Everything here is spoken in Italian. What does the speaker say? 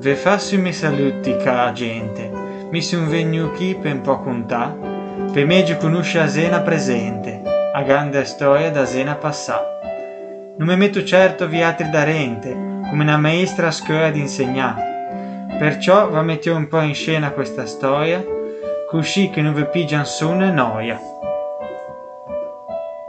Ve fassi mi saluti ca gente, mi son vegnu qui per un po' contà, per meglio conosce a Sena presente, a grande storia da Sena passà. Non mi metto certo viatri da rente, come una maestra a scuola di insegnare, perciò va mettiamo un po' in scena questa storia, così che non vi pigian sonno e noia.